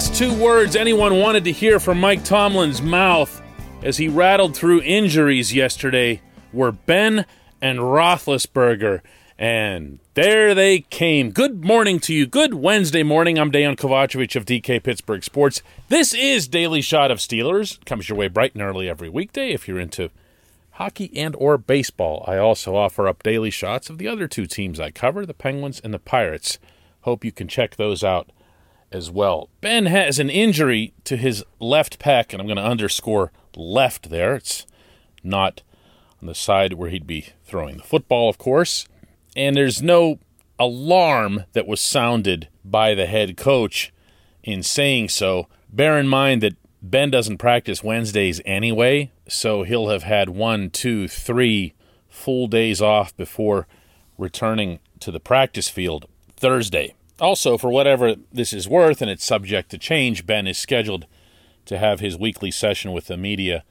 Last two words anyone wanted to hear from Mike Tomlin's mouth as he rattled through injuries yesterday were Ben and Roethlisberger. And there they came. Good morning to you. Good Wednesday morning. I'm Dejan Kovacevic of DK Pittsburgh Sports. This is Daily Shot of Steelers. Comes your way bright and early every weekday if you're into hockey and or baseball. I also offer up daily shots of the other two teams I cover, the Penguins and the Pirates. Hope you can check those out as well. Ben has an injury to his left pec, and I'm going to underscore left there. It's not on the side where he'd be throwing the football, of course. And there's no alarm that was sounded by the head coach in saying so. Bear in mind that Ben doesn't practice Wednesdays anyway, so he'll have had one, two, three full days off before returning to the practice field Thursday. Also, for whatever this is worth, and it's subject to change, Ben is scheduled to have his weekly session with the media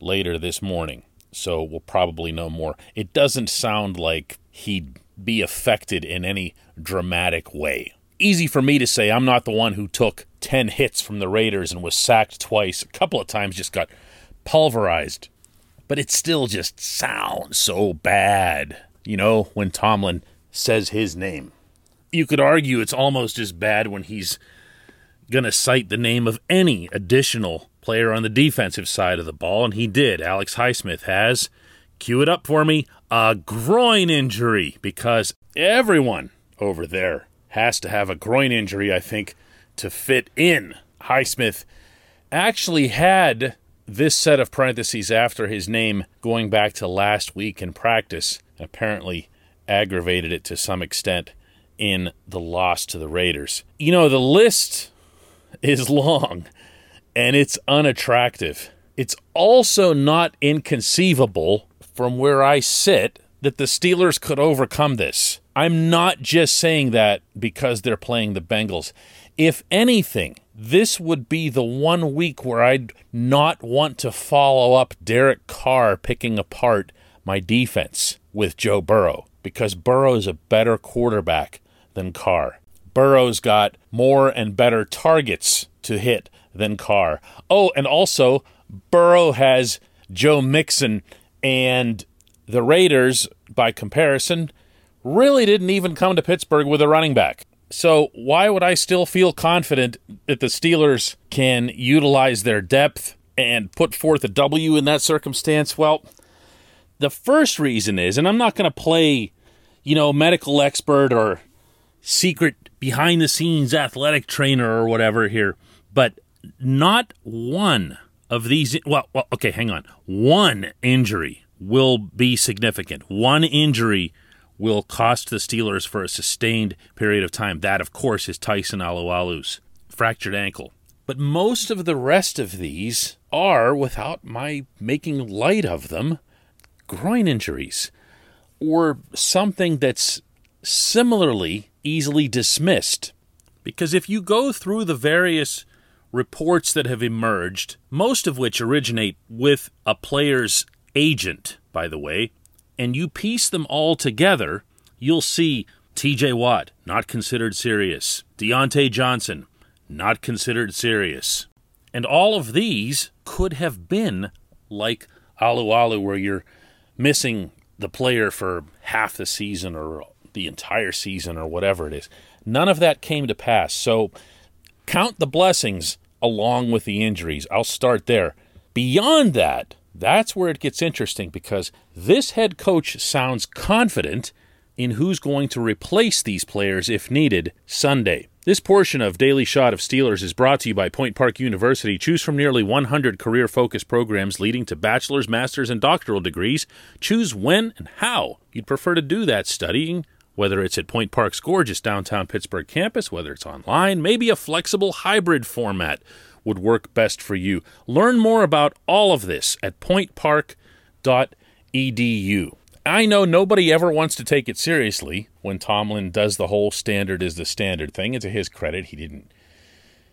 later this morning. So we'll probably know more. It doesn't sound like he'd be affected in any dramatic way. Easy for me to say I'm not the one who took 10 hits from the Raiders and was sacked twice, a couple of times just got pulverized. But it still just sounds so bad, you know, when Tomlin says his name you could argue it's almost as bad when he's going to cite the name of any additional player on the defensive side of the ball, and he did. Alex Highsmith has, cue it up for me, a groin injury because everyone over there has to have a groin injury, I think, to fit in. Highsmith actually had this set of parentheses after his name going back to last week in practice, apparently aggravated it to some extent in the loss to the Raiders. You know, the list is long and it's unattractive. It's also not inconceivable from where I sit that the Steelers could overcome this. I'm not just saying that because they're playing the Bengals. If anything, this would be the one week where I'd not want to follow up Derek Carr picking apart my defense with Joe Burrow because Burrow is a better quarterback than Carr. Burrow's got more and better targets to hit than Carr. Oh, and also, Burrow has Joe Mixon, and the Raiders, by comparison, really didn't even come to Pittsburgh with a running back. So, why would I still feel confident that the Steelers can utilize their depth and put forth a W in that circumstance? Well, the first reason is, and I'm not going to play, you know, medical expert or secret behind the scenes athletic trainer or whatever here, but not one of these. Well, well, okay, hang on. One injury will be significant. One injury will cost the Steelers for a sustained period of time. That, of course, is Tyson Alualu's fractured ankle. But most of the rest of these are, without my making light of them, groin injuries or something that's similarly easily dismissed. Because if you go through the various reports that have emerged, most of which originate with a player's agent, by the way, and you piece them all together, you'll see TJ Watt, not considered serious, Diontae Johnson, not considered serious. And all of these could have been like Alualu, where you're missing the player for half the season or the entire season or whatever it is. None of that came to pass. So count the blessings along with the injuries. I'll start there. Beyond that, that's where it gets interesting because this head coach sounds confident in who's going to replace these players if needed Sunday. This portion of Daily Shot of Steelers is brought to you by Point Park University. Choose from nearly 100 career focused programs leading to bachelor's, master's, and doctoral degrees. Choose when and how you'd prefer to do that studying, whether it's at Point Park's gorgeous downtown Pittsburgh campus, whether it's online, maybe a flexible hybrid format would work best for you. Learn more about all of this at pointpark.edu. I know nobody ever wants to take it seriously when Tomlin does the whole standard is the standard thing. And to his credit, he didn't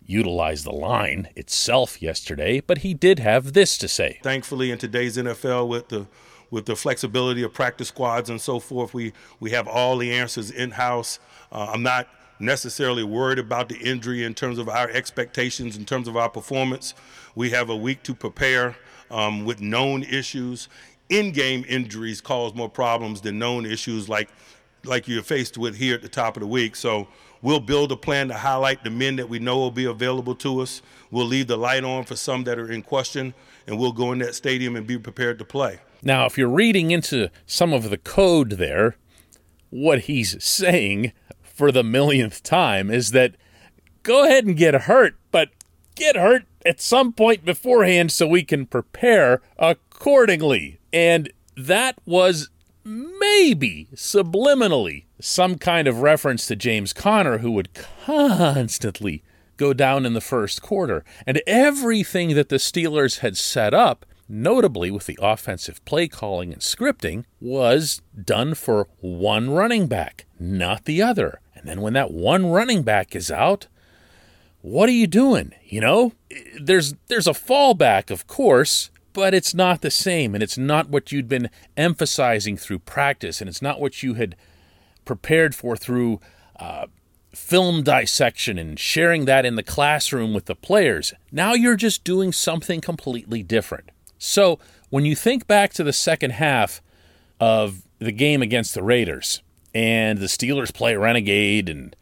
utilize the line itself yesterday, but he did have this to say. Thankfully, in today's NFL, with the with the flexibility of practice squads and so forth, we we have all the answers in house. Uh, I'm not necessarily worried about the injury in terms of our expectations, in terms of our performance. We have a week to prepare um, with known issues in-game injuries cause more problems than known issues like like you're faced with here at the top of the week. So we'll build a plan to highlight the men that we know will be available to us. We'll leave the light on for some that are in question, and we'll go in that stadium and be prepared to play. Now, if you're reading into some of the code there, what he's saying for the millionth time is that go ahead and get hurt, but get hurt at some point beforehand so we can prepare accordingly. And that was maybe subliminally some kind of reference to James Conner, who would constantly go down in the first quarter. And everything that the Steelers had set up, notably with the offensive play calling and scripting, was done for one running back, not the other. And then when that one running back is out, what are you doing? You know, there's there's a fallback, of course, but it's not the same and it's not what you'd been emphasizing through practice and it's not what you had prepared for through uh, film dissection and sharing that in the classroom with the players. Now you're just doing something completely different. So when you think back to the second half of the game against the Raiders and the Steelers play Renegade and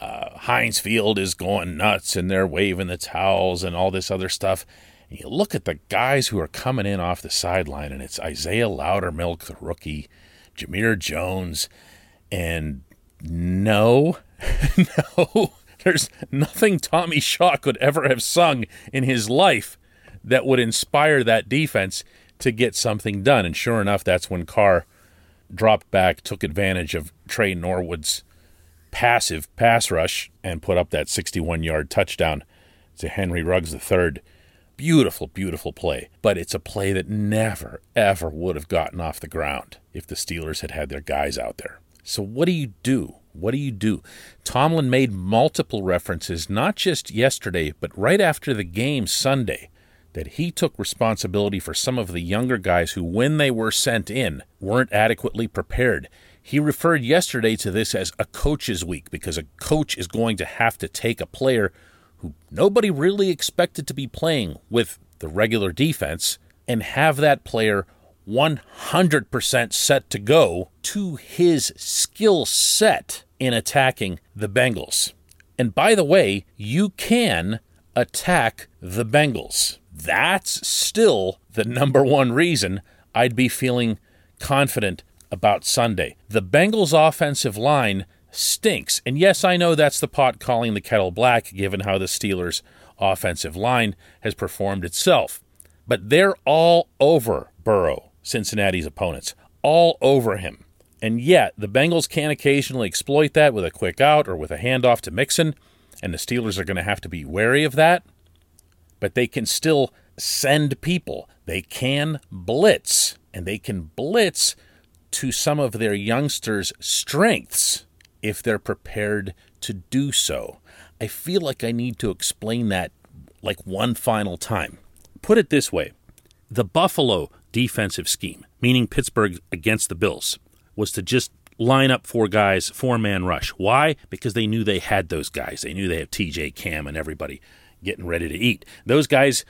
uh, Heinz Field is going nuts and they're waving the towels and all this other stuff. And you look at the guys who are coming in off the sideline, and it's Isaiah Loudermilk, the rookie, Jamir Jones, and no, no, there's nothing Tommy Shaw could ever have sung in his life that would inspire that defense to get something done. And sure enough, that's when Carr dropped back, took advantage of Tre Norwood's passive pass rush, and put up that 61 yard touchdown to Henry Ruggs III Beautiful, beautiful play. But it's a play that never, ever would have gotten off the ground if the Steelers had had their guys out there. So, what do you do? What do you do? Tomlin made multiple references, not just yesterday, but right after the game Sunday, that he took responsibility for some of the younger guys who, when they were sent in, weren't adequately prepared. He referred yesterday to this as a coach's week because a coach is going to have to take a player who nobody really expected to be playing with the regular defense, and have that player 100% set to go to his skill set in attacking the Bengals. And by the way, you can attack the Bengals. That's still the number one reason I'd be feeling confident about Sunday. The Bengals' offensive line stinks. And yes, I know that's the pot calling the kettle black, given how the Steelers' offensive line has performed itself. But they're all over Burrow, Cincinnati's opponents, all over him. And yet, the Bengals can occasionally exploit that with a quick out or with a handoff to Mixon, and the Steelers are going to have to be wary of that. But they can still send people. They can blitz, and they can blitz to some of their youngsters' strengths if they're prepared to do so. I feel like I need to explain that like one final time. Put it this way the Buffalo defensive scheme, meaning Pittsburgh against the Bills, was to just line up four guys, four man rush. Why? Because they knew they had those guys. They knew they have TJ Cam and everybody getting ready to eat. Those guys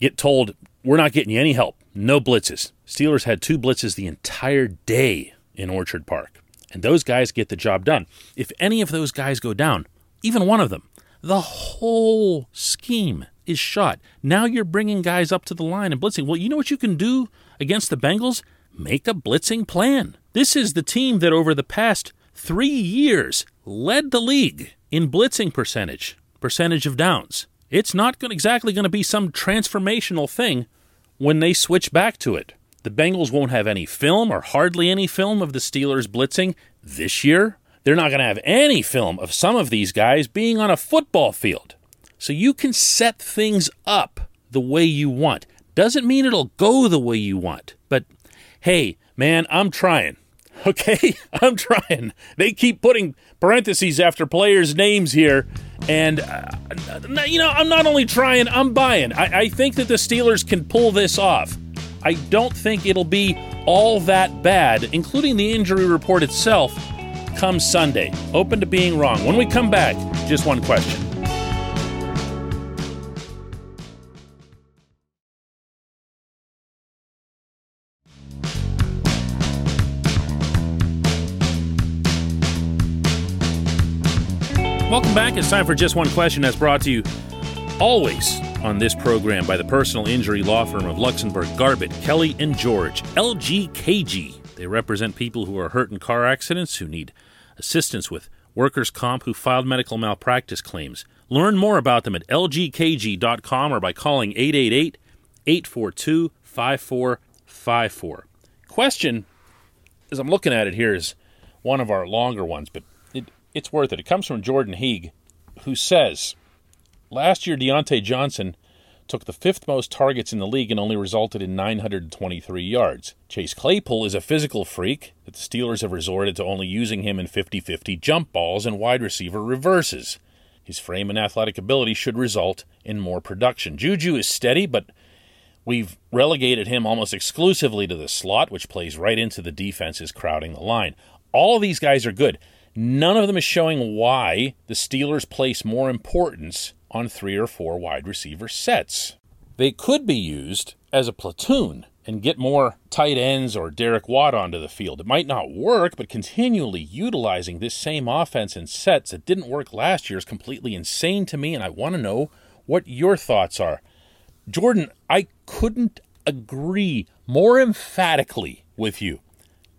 get told we're not getting you any help. No blitzes. Steelers had two blitzes the entire day in Orchard Park. And those guys get the job done. If any of those guys go down, even one of them, the whole scheme is shot. Now you're bringing guys up to the line and blitzing. Well, you know what you can do against the Bengals? Make a blitzing plan. This is the team that over the past three years led the league in blitzing percentage, percentage of downs. It's not exactly going to be some transformational thing when they switch back to it. The Bengals won't have any film or hardly any film of the Steelers blitzing this year. They're not going to have any film of some of these guys being on a football field. So you can set things up the way you want. Doesn't mean it'll go the way you want. But hey, man, I'm trying. Okay? I'm trying. They keep putting parentheses after players' names here. And, uh, you know, I'm not only trying, I'm buying. I, I think that the Steelers can pull this off. I don't think it'll be all that bad, including the injury report itself, come Sunday. Open to being wrong. When we come back, just one question. Welcome back. It's time for Just One Question that's brought to you always on this program by the personal injury law firm of Luxenberg, Garbett, Kelly, and George, LGKG. They represent people who are hurt in car accidents, who need assistance with workers' comp, who filed medical malpractice claims. Learn more about them at lgkg.com or by calling 888 842 5454. Question, as I'm looking at it here, is one of our longer ones, but it's worth it. It comes from Jordan Heeg, who says, Last year, Diontae Johnson took the fifth most targets in the league and only resulted in 923 yards. Chase Claypool is a physical freak that the Steelers have resorted to only using him in 50 50 jump balls and wide receiver reverses. His frame and athletic ability should result in more production. Juju is steady, but we've relegated him almost exclusively to the slot, which plays right into the defenses crowding the line. All of these guys are good. None of them is showing why the Steelers place more importance on three or four wide receiver sets. They could be used as a platoon and get more tight ends or Derek Watt onto the field. It might not work, but continually utilizing this same offense in sets that didn't work last year is completely insane to me, and I want to know what your thoughts are. Jordan, I couldn't agree more emphatically with you.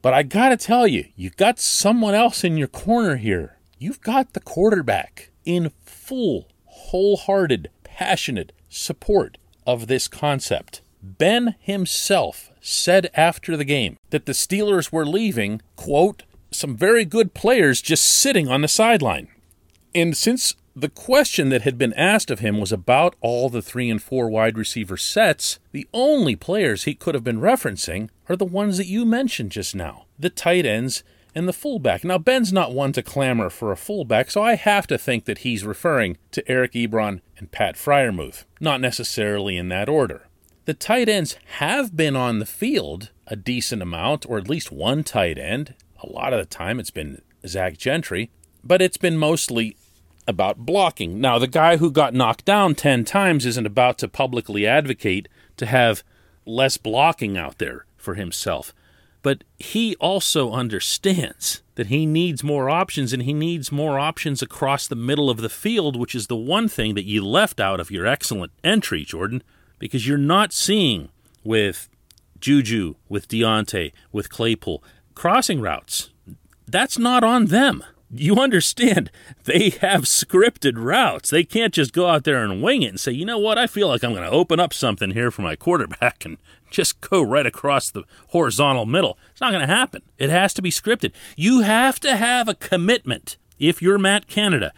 But I got to tell you, you've got someone else in your corner here. You've got the quarterback in full wholehearted, passionate support of this concept. Ben himself said after the game that the Steelers were leaving, quote, some very good players just sitting on the sideline. And since the question that had been asked of him was about all the three and four wide receiver sets, the only players he could have been referencing are the ones that you mentioned just now the tight ends and the fullback. Now, Ben's not one to clamor for a fullback, so I have to think that he's referring to Eric Ebron and Pat Freiermuth, not necessarily in that order. The tight ends have been on the field a decent amount, or at least one tight end. A lot of the time it's been Zach Gentry, but it's been mostly about blocking. Now, the guy who got knocked down 10 times isn't about to publicly advocate to have less blocking out there for himself but he also understands that he needs more options and he needs more options across the middle of the field, which is the one thing that you left out of your excellent entry, Jordan, because you're not seeing with Juju, with Diontae, with Claypool, crossing routes. That's not on them you understand they have scripted routes. They can't just go out there and wing it and say, you know what, I feel like I'm going to open up something here for my quarterback and just go right across the horizontal middle. It's not going to happen. It has to be scripted. You have to have a commitment, if you're Matt Canada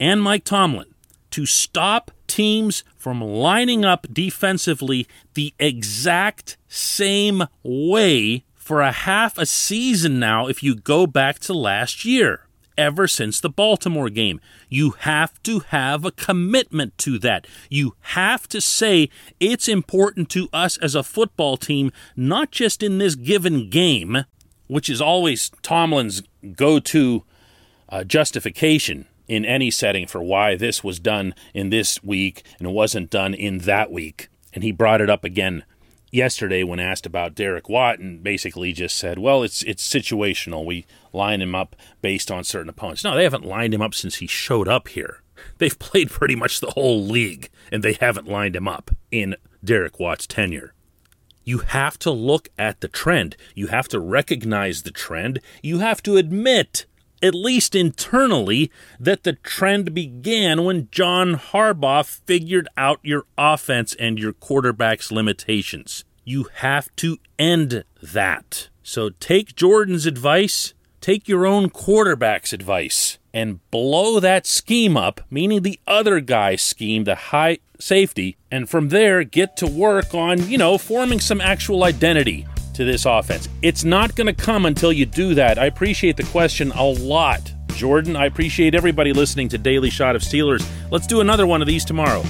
and Mike Tomlin, to stop teams from lining up defensively the exact same way for a half a season now if you go back to last year ever since the Baltimore game. You have to have a commitment to that. You have to say it's important to us as a football team, not just in this given game, which is always Tomlin's go to uh, justification in any setting for why this was done in this week and it wasn't done in that week. And he brought it up again yesterday when asked about Derek Watt and basically just said, "Well, it's it's situational. We line him up based on certain opponents." No, they haven't lined him up since he showed up here. They've played pretty much the whole league and they haven't lined him up in Derek Watt's tenure. You have to look at the trend. You have to recognize the trend. You have to admit at least internally, that the trend began when John Harbaugh figured out your offense and your quarterback's limitations. You have to end that. So take Jordan's advice, take your own quarterback's advice, and blow that scheme up, meaning the other guy's scheme, the high safety, and from there get to work on, you know, forming some actual identity to this offense. It's not going to come until you do that. I appreciate the question a lot. Jordan, I appreciate everybody listening to Daily Shot of Steelers. Let's do another one of these tomorrow.